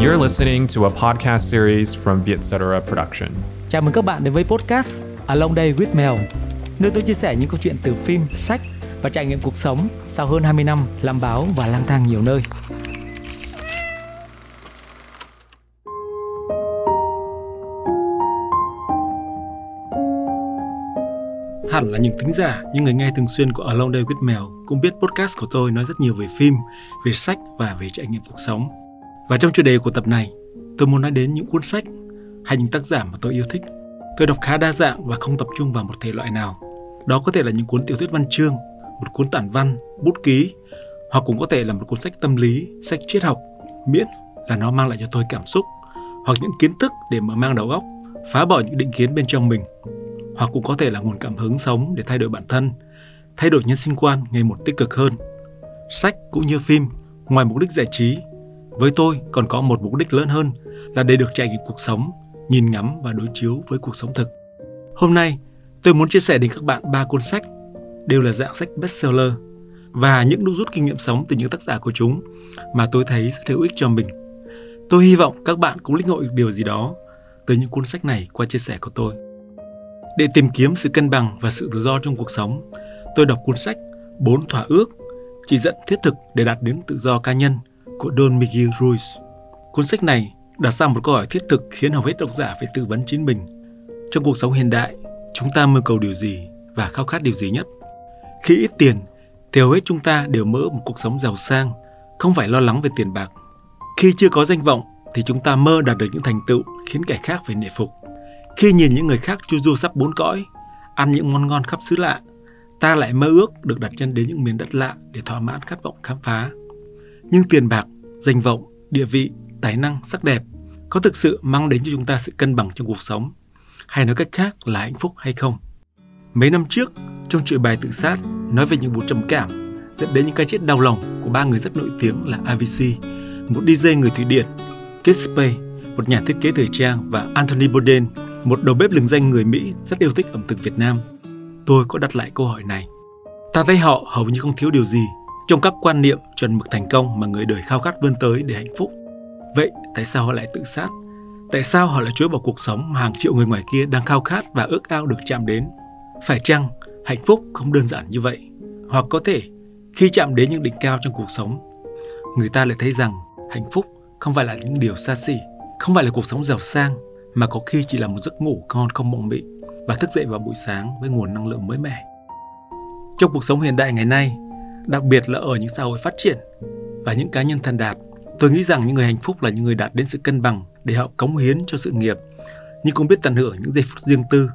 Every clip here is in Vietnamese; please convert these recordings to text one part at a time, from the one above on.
You're listening to a podcast series from Vietcetera Production. Chào mừng các bạn đến với podcast Along Day with Mel, nơi tôi chia sẻ những câu chuyện từ phim, sách và trải nghiệm cuộc sống sau hơn 20 năm làm báo và lang thang nhiều nơi. Hẳn là những thính giả, những người nghe thường xuyên của Along Day with Mel cũng biết podcast của tôi nói rất nhiều về phim, về sách và về trải nghiệm cuộc sống. Và trong chủ đề của tập này, tôi muốn nói đến những cuốn sách hay những tác giả mà tôi yêu thích. Tôi đọc khá đa dạng và không tập trung vào một thể loại nào. Đó có thể là những cuốn tiểu thuyết văn chương, một cuốn tản văn, bút ký, hoặc cũng có thể là một cuốn sách tâm lý, sách triết học, miễn là nó mang lại cho tôi cảm xúc hoặc những kiến thức để mở mang đầu óc, phá bỏ những định kiến bên trong mình hoặc cũng có thể là nguồn cảm hứng sống để thay đổi bản thân, thay đổi nhân sinh quan ngày một tích cực hơn. Sách cũng như phim, ngoài mục đích giải trí, với tôi còn có một mục đích lớn hơn là để được trải nghiệm cuộc sống, nhìn ngắm và đối chiếu với cuộc sống thực. Hôm nay, tôi muốn chia sẻ đến các bạn ba cuốn sách, đều là dạng sách bestseller và những đúc rút kinh nghiệm sống từ những tác giả của chúng mà tôi thấy rất hữu ích cho mình. Tôi hy vọng các bạn cũng lĩnh hội được điều gì đó từ những cuốn sách này qua chia sẻ của tôi. Để tìm kiếm sự cân bằng và sự tự do trong cuộc sống, tôi đọc cuốn sách Bốn thỏa ước, chỉ dẫn thiết thực để đạt đến tự do cá nhân của Don Miguel Ruiz. Cuốn sách này đặt ra một câu hỏi thiết thực khiến hầu hết độc giả phải tự vấn chính mình. Trong cuộc sống hiện đại, chúng ta mơ cầu điều gì và khao khát điều gì nhất? Khi ít tiền, thì hầu hết chúng ta đều mơ một cuộc sống giàu sang, không phải lo lắng về tiền bạc. Khi chưa có danh vọng, thì chúng ta mơ đạt được những thành tựu khiến kẻ khác phải nể phục. Khi nhìn những người khác chu du sắp bốn cõi, ăn những món ngon khắp xứ lạ, ta lại mơ ước được đặt chân đến những miền đất lạ để thỏa mãn khát vọng khám phá. Nhưng tiền bạc, danh vọng, địa vị, tài năng, sắc đẹp có thực sự mang đến cho chúng ta sự cân bằng trong cuộc sống, hay nói cách khác là hạnh phúc hay không? Mấy năm trước, trong chuỗi bài tự sát nói về những vụ trầm cảm dẫn đến những cái chết đau lòng của ba người rất nổi tiếng là AVC, một DJ người Thụy Điển, Kate Spade, một nhà thiết kế thời trang và Anthony Bourdain, một đầu bếp lừng danh người Mỹ rất yêu thích ẩm thực Việt Nam. Tôi có đặt lại câu hỏi này. Ta thấy họ hầu như không thiếu điều gì trong các quan niệm chuẩn mực thành công mà người đời khao khát vươn tới để hạnh phúc. Vậy tại sao họ lại tự sát? Tại sao họ lại chối bỏ cuộc sống mà hàng triệu người ngoài kia đang khao khát và ước ao được chạm đến? Phải chăng hạnh phúc không đơn giản như vậy? Hoặc có thể khi chạm đến những đỉnh cao trong cuộc sống, người ta lại thấy rằng hạnh phúc không phải là những điều xa xỉ, không phải là cuộc sống giàu sang, mà có khi chỉ là một giấc ngủ ngon không mộng mị và thức dậy vào buổi sáng với nguồn năng lượng mới mẻ. Trong cuộc sống hiện đại ngày nay, đặc biệt là ở những xã hội phát triển và những cá nhân thành đạt, tôi nghĩ rằng những người hạnh phúc là những người đạt đến sự cân bằng để họ cống hiến cho sự nghiệp, nhưng cũng biết tận hưởng những giây phút riêng tư,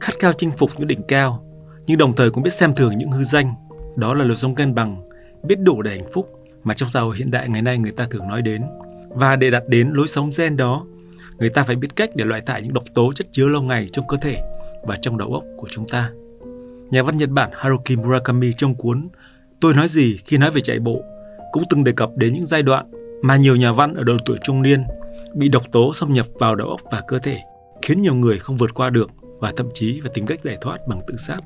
khát khao chinh phục những đỉnh cao, nhưng đồng thời cũng biết xem thường những hư danh. Đó là luật sống cân bằng, biết đủ để hạnh phúc mà trong xã hội hiện đại ngày nay người ta thường nói đến. Và để đạt đến lối sống gen đó, người ta phải biết cách để loại thải những độc tố chất chứa lâu ngày trong cơ thể và trong đầu óc của chúng ta. Nhà văn Nhật Bản Haruki Murakami trong cuốn Tôi nói gì khi nói về chạy bộ cũng từng đề cập đến những giai đoạn mà nhiều nhà văn ở độ tuổi trung niên bị độc tố xâm nhập vào đầu óc và cơ thể, khiến nhiều người không vượt qua được và thậm chí phải tìm cách giải thoát bằng tự sát.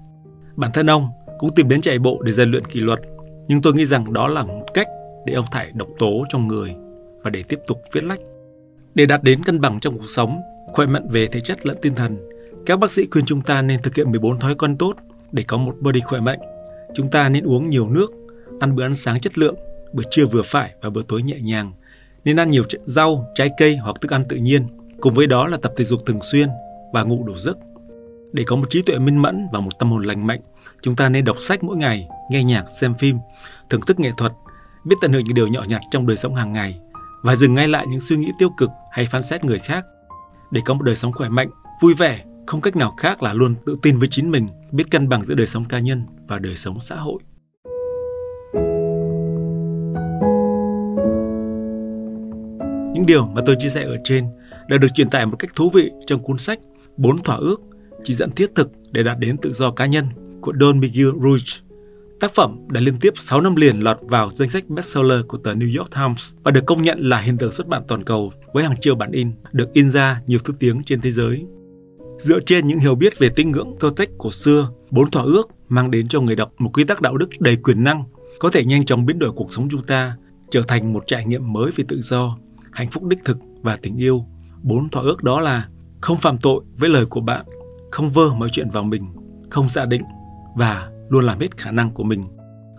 Bản thân ông cũng tìm đến chạy bộ để rèn luyện kỷ luật, nhưng tôi nghĩ rằng đó là một cách để ông thải độc tố trong người và để tiếp tục viết lách. Để đạt đến cân bằng trong cuộc sống, khỏe mạnh về thể chất lẫn tinh thần, các bác sĩ khuyên chúng ta nên thực hiện 14 thói quen tốt để có một body khỏe mạnh. Chúng ta nên uống nhiều nước, ăn bữa ăn sáng chất lượng, bữa trưa vừa phải và bữa tối nhẹ nhàng. Nên ăn nhiều rau, trái cây hoặc thức ăn tự nhiên. Cùng với đó là tập thể dục thường xuyên và ngủ đủ giấc. Để có một trí tuệ minh mẫn và một tâm hồn lành mạnh, chúng ta nên đọc sách mỗi ngày, nghe nhạc, xem phim, thưởng thức nghệ thuật, biết tận hưởng những điều nhỏ nhặt trong đời sống hàng ngày và dừng ngay lại những suy nghĩ tiêu cực hay phán xét người khác. Để có một đời sống khỏe mạnh, vui vẻ, không cách nào khác là luôn tự tin với chính mình, biết cân bằng giữa đời sống cá nhân và đời sống xã hội. Những điều mà tôi chia sẻ ở trên đã được truyền tải một cách thú vị trong cuốn sách Bốn thỏa ước, chỉ dẫn thiết thực để đạt đến tự do cá nhân của Don Miguel Ruiz. Tác phẩm đã liên tiếp 6 năm liền lọt vào danh sách bestseller của tờ New York Times và được công nhận là hiện tượng xuất bản toàn cầu với hàng triệu bản in, được in ra nhiều thứ tiếng trên thế giới. Dựa trên những hiểu biết về tín ngưỡng Toltec của xưa, bốn thỏa ước mang đến cho người đọc một quy tắc đạo đức đầy quyền năng, có thể nhanh chóng biến đổi cuộc sống chúng ta, trở thành một trải nghiệm mới về tự do, hạnh phúc đích thực và tình yêu. Bốn thỏa ước đó là không phạm tội với lời của bạn, không vơ mọi chuyện vào mình, không giả định và luôn làm hết khả năng của mình.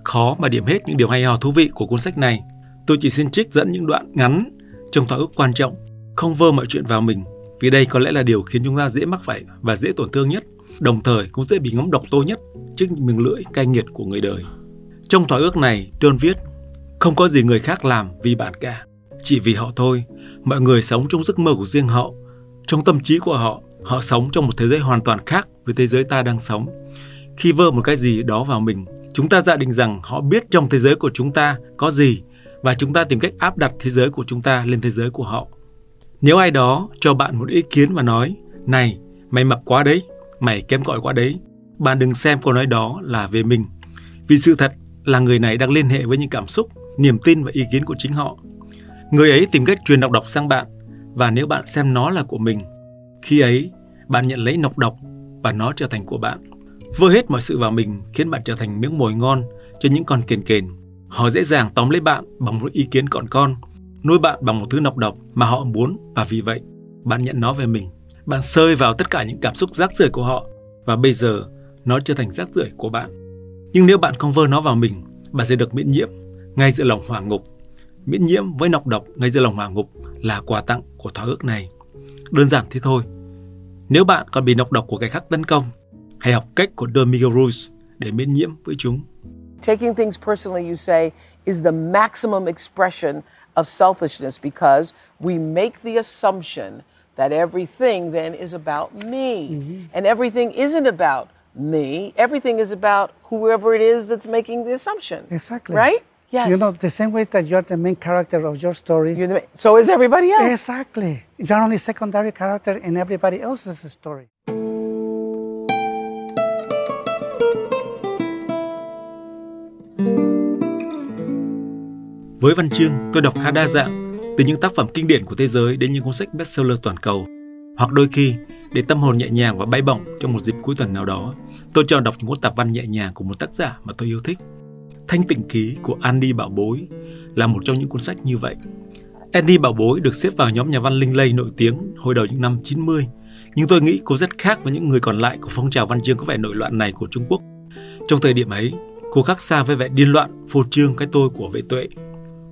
Khó mà điểm hết những điều hay ho thú vị của cuốn sách này. Tôi chỉ xin trích dẫn những đoạn ngắn trong thỏa ước quan trọng, không vơ mọi chuyện vào mình, vì đây có lẽ là điều khiến chúng ta dễ mắc phải và dễ tổn thương nhất, đồng thời cũng dễ bị ngấm độc tố nhất trước những miếng lưỡi cay nghiệt của người đời. Trong thỏa ước này, John viết, không có gì người khác làm vì bạn cả, chỉ vì họ thôi. Mọi người sống trong giấc mơ của riêng họ, trong tâm trí của họ, họ sống trong một thế giới hoàn toàn khác với thế giới ta đang sống. Khi vơ một cái gì đó vào mình, chúng ta giả định rằng họ biết trong thế giới của chúng ta có gì và chúng ta tìm cách áp đặt thế giới của chúng ta lên thế giới của họ. Nếu ai đó cho bạn một ý kiến và nói, này, mày mập quá đấy, mày kém cỏi quá đấy, bạn đừng xem câu nói đó là về mình. Vì sự thật là người này đang liên hệ với những cảm xúc, niềm tin và ý kiến của chính họ. Người ấy tìm cách truyền độc độc sang bạn và nếu bạn xem nó là của mình, khi ấy bạn nhận lấy nọc độc và nó trở thành của bạn. Vơ hết mọi sự vào mình khiến bạn trở thành miếng mồi ngon cho những con kền kền. Họ dễ dàng tóm lấy bạn bằng một ý kiến còn con, nuôi bạn bằng một thứ nọc độc mà họ muốn và vì vậy bạn nhận nó về mình. Bạn sơi vào tất cả những cảm xúc rác rưởi của họ và bây giờ nó trở thành rác rưởi của bạn. Nhưng nếu bạn không vơ nó vào mình, bạn sẽ được miễn nhiễm ngay giữa lòng hỏa ngục. Miễn nhiễm với nọc độc ngay giữa lòng hỏa ngục là quà tặng của thỏa ước này. Đơn giản thế thôi. Nếu bạn còn bị nọc độc của cái khác tấn công, hãy học cách của The Miguel Ruiz để miễn nhiễm với chúng. Taking things personally, you say, is the maximum expression of selfishness because we make the assumption that everything then is about me. Mm-hmm. And everything isn't about me. Everything is about whoever it is that's making the assumption. Exactly. Right? Yes. You know, the same way that you're the main character of your story. You're the, so is everybody else. Exactly. You're only secondary character in everybody else's story. Với văn chương, tôi đọc khá đa dạng, từ những tác phẩm kinh điển của thế giới đến những cuốn sách bestseller toàn cầu. Hoặc đôi khi, để tâm hồn nhẹ nhàng và bay bổng trong một dịp cuối tuần nào đó, tôi chọn đọc những cuốn tạp văn nhẹ nhàng của một tác giả mà tôi yêu thích. Thanh tịnh ký của Andy Bảo Bối là một trong những cuốn sách như vậy. Andy Bảo Bối được xếp vào nhóm nhà văn linh lây nổi tiếng hồi đầu những năm 90, nhưng tôi nghĩ cô rất khác với những người còn lại của phong trào văn chương có vẻ nội loạn này của Trung Quốc. Trong thời điểm ấy, cô khác xa với vẻ điên loạn, phô trương cái tôi của vệ tuệ.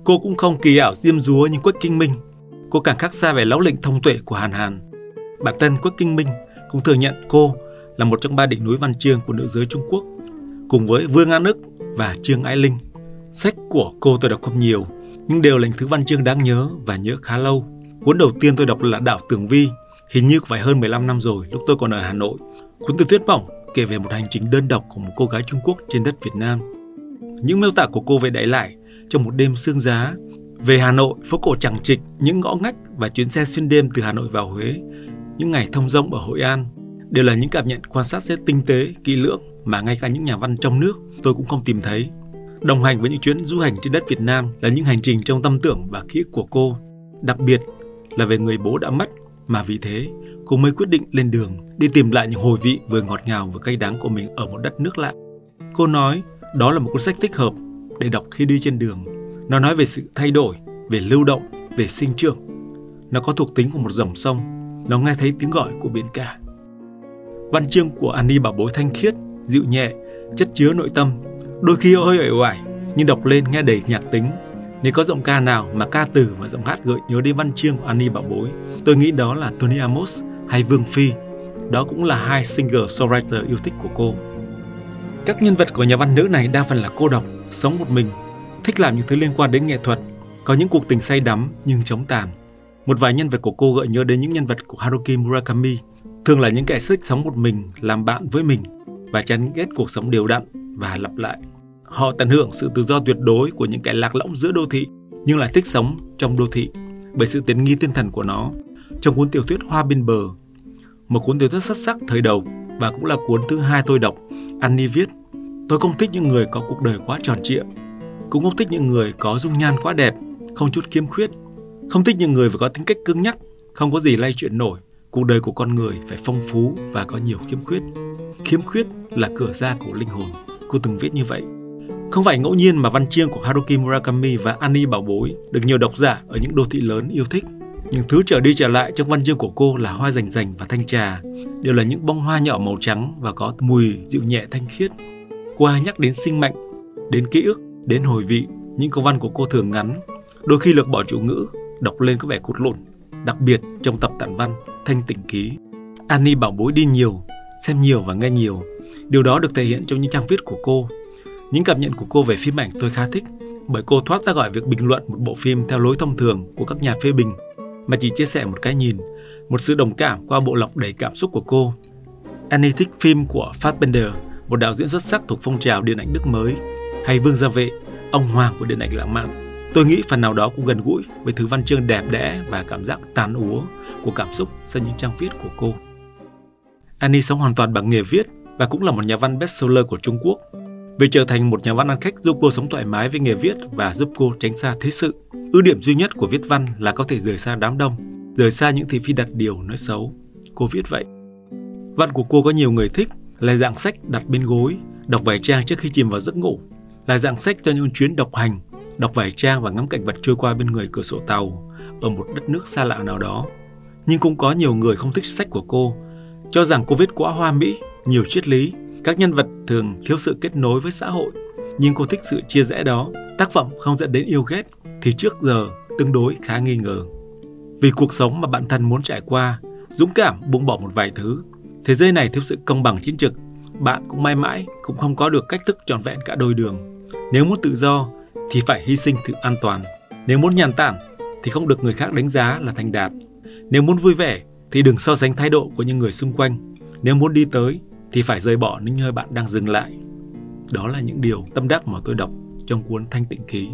Cô cũng không kỳ ảo diêm dúa như Quách Kinh Minh. Cô càng khác xa vẻ lão lĩnh thông tuệ của Hàn Hàn. Bản thân Quách Kinh Minh cũng thừa nhận cô là một trong ba đỉnh núi văn chương của nữ giới Trung Quốc, cùng với Vương An Ức và Trương Ái Linh. Sách của cô tôi đọc không nhiều, nhưng đều là những thứ văn chương đáng nhớ và nhớ khá lâu. Cuốn đầu tiên tôi đọc là Đảo Tường Vi, hình như phải hơn 15 năm rồi, lúc tôi còn ở Hà Nội. Cuốn từ tuyết mỏng kể về một hành trình đơn độc của một cô gái Trung Quốc trên đất Việt Nam. Những miêu tả của cô về Đại Lại trong một đêm sương giá, về Hà Nội, phố cổ chẳng trịch, những ngõ ngách và chuyến xe xuyên đêm từ Hà Nội vào Huế, những ngày thông rông ở Hội An, đều là những cảm nhận quan sát rất tinh tế, kỹ lưỡng mà ngay cả những nhà văn trong nước tôi cũng không tìm thấy. Đồng hành với những chuyến du hành trên đất Việt Nam là những hành trình trong tâm tưởng và ký ức của cô, đặc biệt là về người bố đã mất mà vì thế cô mới quyết định lên đường đi tìm lại những hồi vị vừa ngọt ngào vừa cay đắng của mình ở một đất nước lạ. Cô nói đó là một cuốn sách thích hợp để đọc khi đi trên đường. Nó nói về sự thay đổi, về lưu động, về sinh trưởng. Nó có thuộc tính của một dòng sông. Nó nghe thấy tiếng gọi của biển cả. Văn chương của Annie Bảo Bối thanh khiết, dịu nhẹ, chất chứa nội tâm. Đôi khi hơi uể oải, nhưng đọc lên nghe đầy nhạc tính. Nếu có giọng ca nào mà ca từ và giọng hát gợi nhớ đến văn chương của Annie Bảo Bối, tôi nghĩ đó là Tony Amos hay Vương Phi. Đó cũng là hai singer-songwriter yêu thích của cô. Các nhân vật của nhà văn nữ này đa phần là cô độc, sống một mình, thích làm những thứ liên quan đến nghệ thuật, có những cuộc tình say đắm nhưng chống tàn. Một vài nhân vật của cô gợi nhớ đến những nhân vật của Haruki Murakami, thường là những kẻ thích sống một mình, làm bạn với mình và chán ghét cuộc sống đều đặn và lặp lại. Họ tận hưởng sự tự do tuyệt đối của những kẻ lạc lõng giữa đô thị nhưng lại thích sống trong đô thị bởi sự tiến nghi tinh thần của nó. Trong cuốn tiểu thuyết Hoa bên bờ, một cuốn tiểu thuyết xuất sắc thời đầu và cũng là cuốn thứ hai tôi đọc, Annie viết Tôi không thích những người có cuộc đời quá tròn trịa, cũng không thích những người có dung nhan quá đẹp, không chút khiếm khuyết, không thích những người phải có tính cách cứng nhắc, không có gì lay chuyện nổi. Cuộc đời của con người phải phong phú và có nhiều khiếm khuyết. Khiếm khuyết là cửa ra của linh hồn. Cô từng viết như vậy. Không phải ngẫu nhiên mà văn chương của Haruki Murakami và Annie Bảo Bối được nhiều độc giả ở những đô thị lớn yêu thích. Những thứ trở đi trở lại trong văn chương của cô là hoa rành rành và thanh trà, đều là những bông hoa nhỏ màu trắng và có mùi dịu nhẹ thanh khiết. Qua nhắc đến sinh mệnh, đến ký ức, đến hồi vị, những câu văn của cô thường ngắn, đôi khi lược bỏ chủ ngữ, đọc lên có vẻ cụt lộn, đặc biệt trong tập tản văn Thanh Tịnh Ký. Annie bảo bối đi nhiều, xem nhiều và nghe nhiều. Điều đó được thể hiện trong những trang viết của cô. Những cảm nhận của cô về phim ảnh tôi khá thích, bởi cô thoát ra khỏi việc bình luận một bộ phim theo lối thông thường của các nhà phê bình, mà chỉ chia sẻ một cái nhìn, một sự đồng cảm qua bộ lọc đầy cảm xúc của cô. Annie thích phim của Fassbender, một đạo diễn xuất sắc thuộc phong trào điện ảnh Đức mới, hay Vương Gia Vệ, ông hoàng của điện ảnh lãng mạn. Tôi nghĩ phần nào đó cũng gần gũi với thứ văn chương đẹp đẽ và cảm giác tàn úa của cảm xúc sau những trang viết của cô. Annie sống hoàn toàn bằng nghề viết và cũng là một nhà văn bestseller của Trung Quốc. Về trở thành một nhà văn ăn khách giúp cô sống thoải mái với nghề viết và giúp cô tránh xa thế sự. Ưu điểm duy nhất của viết văn là có thể rời xa đám đông, rời xa những thị phi đặt điều nói xấu. Cô viết vậy. Văn của cô có nhiều người thích, là dạng sách đặt bên gối, đọc vài trang trước khi chìm vào giấc ngủ, là dạng sách cho những chuyến độc hành, đọc vài trang và ngắm cảnh vật trôi qua bên người cửa sổ tàu ở một đất nước xa lạ nào đó. Nhưng cũng có nhiều người không thích sách của cô, cho rằng cô viết quá hoa mỹ, nhiều triết lý, các nhân vật thường thiếu sự kết nối với xã hội. Nhưng cô thích sự chia rẽ đó, tác phẩm không dẫn đến yêu ghét thì trước giờ tương đối khá nghi ngờ. Vì cuộc sống mà bạn thân muốn trải qua, dũng cảm buông bỏ một vài thứ. Thế giới này thiếu sự công bằng chiến trực, bạn cũng mãi mãi cũng không có được cách thức trọn vẹn cả đôi đường. Nếu muốn tự do thì phải hy sinh sự an toàn. Nếu muốn nhàn tản thì không được người khác đánh giá là thành đạt. Nếu muốn vui vẻ thì đừng so sánh thái độ của những người xung quanh. Nếu muốn đi tới thì phải rời bỏ những nơi bạn đang dừng lại. Đó là những điều tâm đắc mà tôi đọc trong cuốn Thanh Tịnh khí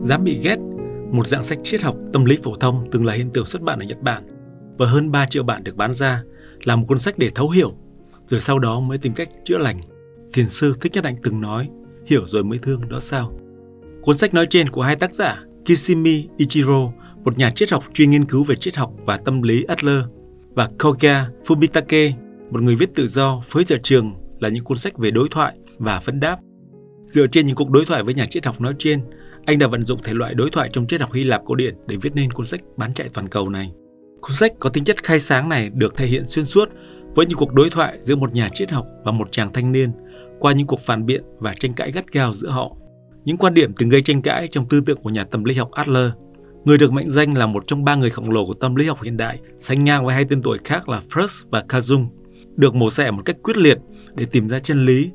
Dám bị ghét, một dạng sách triết học tâm lý phổ thông từng là hiện tượng xuất bản ở Nhật Bản và hơn 3 triệu bản được bán ra là một cuốn sách để thấu hiểu, rồi sau đó mới tìm cách chữa lành. Thiền sư Thích Nhất Hạnh từng nói, hiểu rồi mới thương đó sao. Cuốn sách nói trên của hai tác giả Kishimi Ichiro, một nhà triết học chuyên nghiên cứu về triết học và tâm lý Adler, và Koga Fumitake, một người viết tự do với giờ trường là những cuốn sách về đối thoại và phân đáp. Dựa trên những cuộc đối thoại với nhà triết học nói trên, anh đã vận dụng thể loại đối thoại trong triết học Hy Lạp cổ điển để viết nên cuốn sách bán chạy toàn cầu này. Cuốn sách có tính chất khai sáng này được thể hiện xuyên suốt với những cuộc đối thoại giữa một nhà triết học và một chàng thanh niên qua những cuộc phản biện và tranh cãi gắt gao giữa họ. Những quan điểm từng gây tranh cãi trong tư tưởng của nhà tâm lý học Adler, người được mệnh danh là một trong ba người khổng lồ của tâm lý học hiện đại, sánh ngang với hai tên tuổi khác là Freud và Kazung, được mổ xẻ một cách quyết liệt để tìm ra chân lý,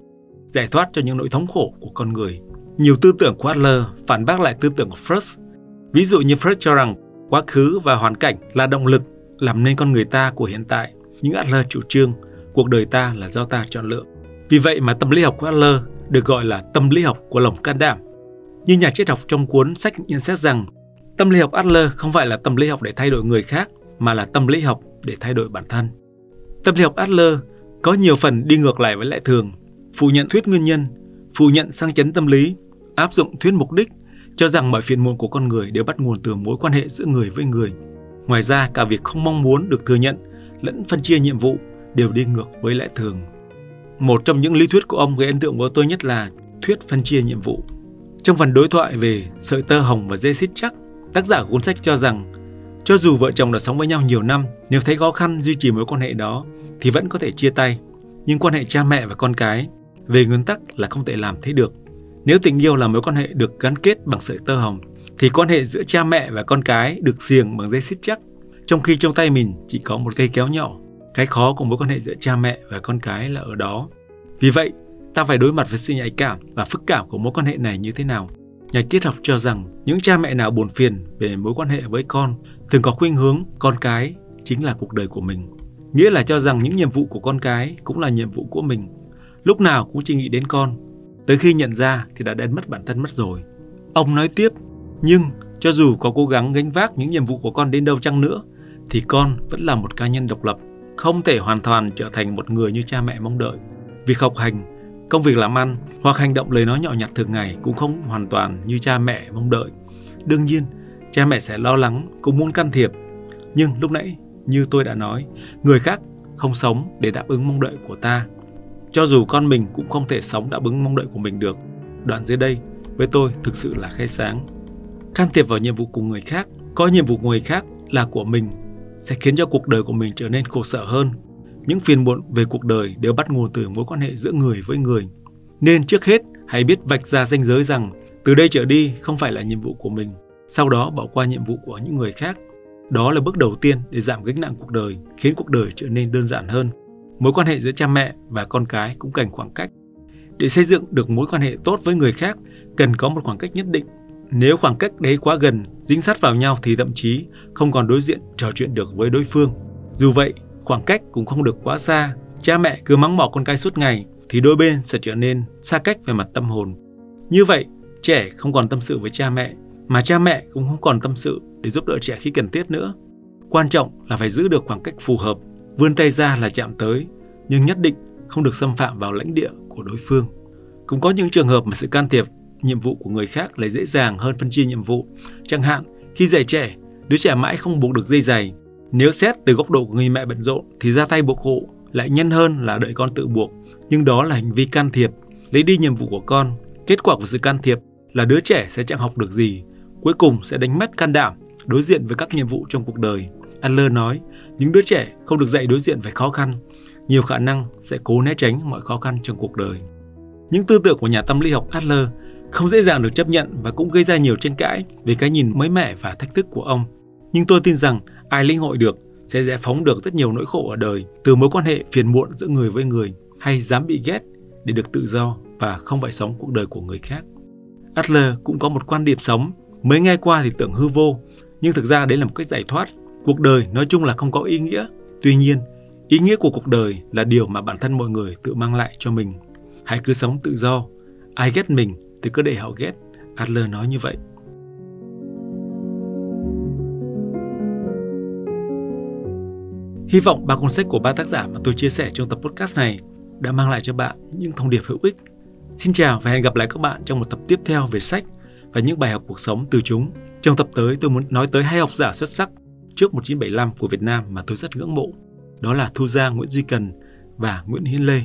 giải thoát cho những nỗi thống khổ của con người. Nhiều tư tưởng của Adler phản bác lại tư tưởng của Freud. Ví dụ như Freud cho rằng quá khứ và hoàn cảnh là động lực làm nên con người ta của hiện tại. Nhưng Adler chủ trương cuộc đời ta là do ta chọn lựa. Vì vậy mà tâm lý học của Adler được gọi là tâm lý học của lòng can đảm. Như nhà triết học trong cuốn sách nhận xét rằng tâm lý học Adler không phải là tâm lý học để thay đổi người khác mà là tâm lý học để thay đổi bản thân. Tâm lý học Adler có nhiều phần đi ngược lại với lẽ thường, phủ nhận thuyết nguyên nhân, phủ nhận sang chấn tâm lý, áp dụng thuyết mục đích, cho rằng mọi phiền muộn của con người đều bắt nguồn từ mối quan hệ giữa người với người. Ngoài ra, cả việc không mong muốn được thừa nhận lẫn phân chia nhiệm vụ đều đi ngược với lẽ thường. Một trong những lý thuyết của ông gây ấn tượng với tôi nhất là thuyết phân chia nhiệm vụ. Trong phần đối thoại về sợi tơ hồng và dây xích chắc, tác giả cuốn sách cho rằng cho dù vợ chồng đã sống với nhau nhiều năm, nếu thấy khó khăn duy trì mối quan hệ đó thì vẫn có thể chia tay. Nhưng quan hệ cha mẹ và con cái về nguyên tắc là không thể làm thế được. Nếu tình yêu là mối quan hệ được gắn kết bằng sợi tơ hồng, thì quan hệ giữa cha mẹ và con cái được xiềng bằng dây xích chắc, trong khi trong tay mình chỉ có một cây kéo nhỏ. Cái khó của mối quan hệ giữa cha mẹ và con cái là ở đó. Vì vậy, ta phải đối mặt với sự nhạy cảm và phức cảm của mối quan hệ này như thế nào. Nhà triết học cho rằng những cha mẹ nào buồn phiền về mối quan hệ với con thường có khuynh hướng con cái chính là cuộc đời của mình. Nghĩa là cho rằng những nhiệm vụ của con cái cũng là nhiệm vụ của mình. Lúc nào cũng chỉ nghĩ đến con. Tới khi nhận ra thì đã đánh mất bản thân mất rồi. Ông nói tiếp, nhưng cho dù có cố gắng gánh vác những nhiệm vụ của con đến đâu chăng nữa, thì con vẫn là một cá nhân độc lập, không thể hoàn toàn trở thành một người như cha mẹ mong đợi. Việc học hành, công việc làm ăn hoặc hành động lời nói nhỏ nhặt thường ngày cũng không hoàn toàn như cha mẹ mong đợi. Đương nhiên, cha mẹ sẽ lo lắng, cũng muốn can thiệp. Nhưng lúc nãy, như tôi đã nói, người khác không sống để đáp ứng mong đợi của ta. Cho dù con mình cũng không thể sống đã bứng mong đợi của mình được. Đoạn dưới đây, với tôi thực sự là khai sáng. Can thiệp vào nhiệm vụ của người khác, coi nhiệm vụ của người khác là của mình sẽ khiến cho cuộc đời của mình trở nên khổ sở hơn. Những phiền muộn về cuộc đời đều bắt nguồn từ mối quan hệ giữa người với người. Nên trước hết, hãy biết vạch ra ranh giới rằng từ đây trở đi không phải là nhiệm vụ của mình, sau đó bỏ qua nhiệm vụ của những người khác. Đó là bước đầu tiên để giảm gánh nặng cuộc đời, khiến cuộc đời trở nên đơn giản hơn. Mối quan hệ giữa cha mẹ và con cái cũng cần khoảng cách. Để xây dựng được mối quan hệ tốt với người khác, cần có một khoảng cách nhất định. Nếu khoảng cách đấy quá gần, dính sát vào nhau thì thậm chí không còn đối diện trò chuyện được với đối phương. Dù vậy, khoảng cách cũng không được quá xa. Cha mẹ cứ mắng mỏ con cái suốt ngày thì đôi bên sẽ trở nên xa cách về mặt tâm hồn. Như vậy, trẻ không còn tâm sự với cha mẹ, mà cha mẹ cũng không còn tâm sự để giúp đỡ trẻ khi cần thiết nữa. Quan trọng là phải giữ được khoảng cách phù hợp, vươn tay ra là chạm tới, nhưng nhất định không được xâm phạm vào lãnh địa của đối phương. Cũng có những trường hợp mà sự can thiệp nhiệm vụ của người khác lại dễ dàng hơn phân chia nhiệm vụ. Chẳng hạn, khi dạy trẻ, đứa trẻ mãi không buộc được dây giày. Nếu xét từ góc độ của người mẹ bận rộn thì ra tay buộc hộ lại nhanh hơn là đợi con tự buộc. Nhưng đó là hành vi can thiệp, lấy đi nhiệm vụ của con. Kết quả của sự can thiệp là đứa trẻ sẽ chẳng học được gì, cuối cùng sẽ đánh mất can đảm đối diện với các nhiệm vụ trong cuộc đời. Adler nói, những đứa trẻ không được dạy đối diện với khó khăn, nhiều khả năng sẽ cố né tránh mọi khó khăn trong cuộc đời. Những tư tưởng của nhà tâm lý học Adler không dễ dàng được chấp nhận và cũng gây ra nhiều tranh cãi về cái nhìn mới mẻ và thách thức của ông. Nhưng tôi tin rằng ai linh hội được sẽ giải phóng được rất nhiều nỗi khổ ở đời từ mối quan hệ phiền muộn giữa người với người hay dám bị ghét để được tự do và không phải sống cuộc đời của người khác. Adler cũng có một quan điểm sống mới nghe qua thì tưởng hư vô, nhưng thực ra đấy là một cách giải thoát. Cuộc đời nói chung là không có ý nghĩa. Tuy nhiên, ý nghĩa của cuộc đời là điều mà bản thân mọi người tự mang lại cho mình. Hãy cứ sống tự do. Ai ghét mình thì cứ để họ ghét. Adler nói như vậy. Hy vọng ba cuốn sách của ba tác giả mà tôi chia sẻ trong tập podcast này đã mang lại cho bạn những thông điệp hữu ích. Xin chào và hẹn gặp lại các bạn trong một tập tiếp theo về sách và những bài học cuộc sống từ chúng. Trong tập tới tôi muốn nói tới hai học giả xuất sắc trước 1975 của Việt Nam mà tôi rất ngưỡng mộ. Đó là Thu Giang Nguyễn Duy Cần và Nguyễn Hiến Lê.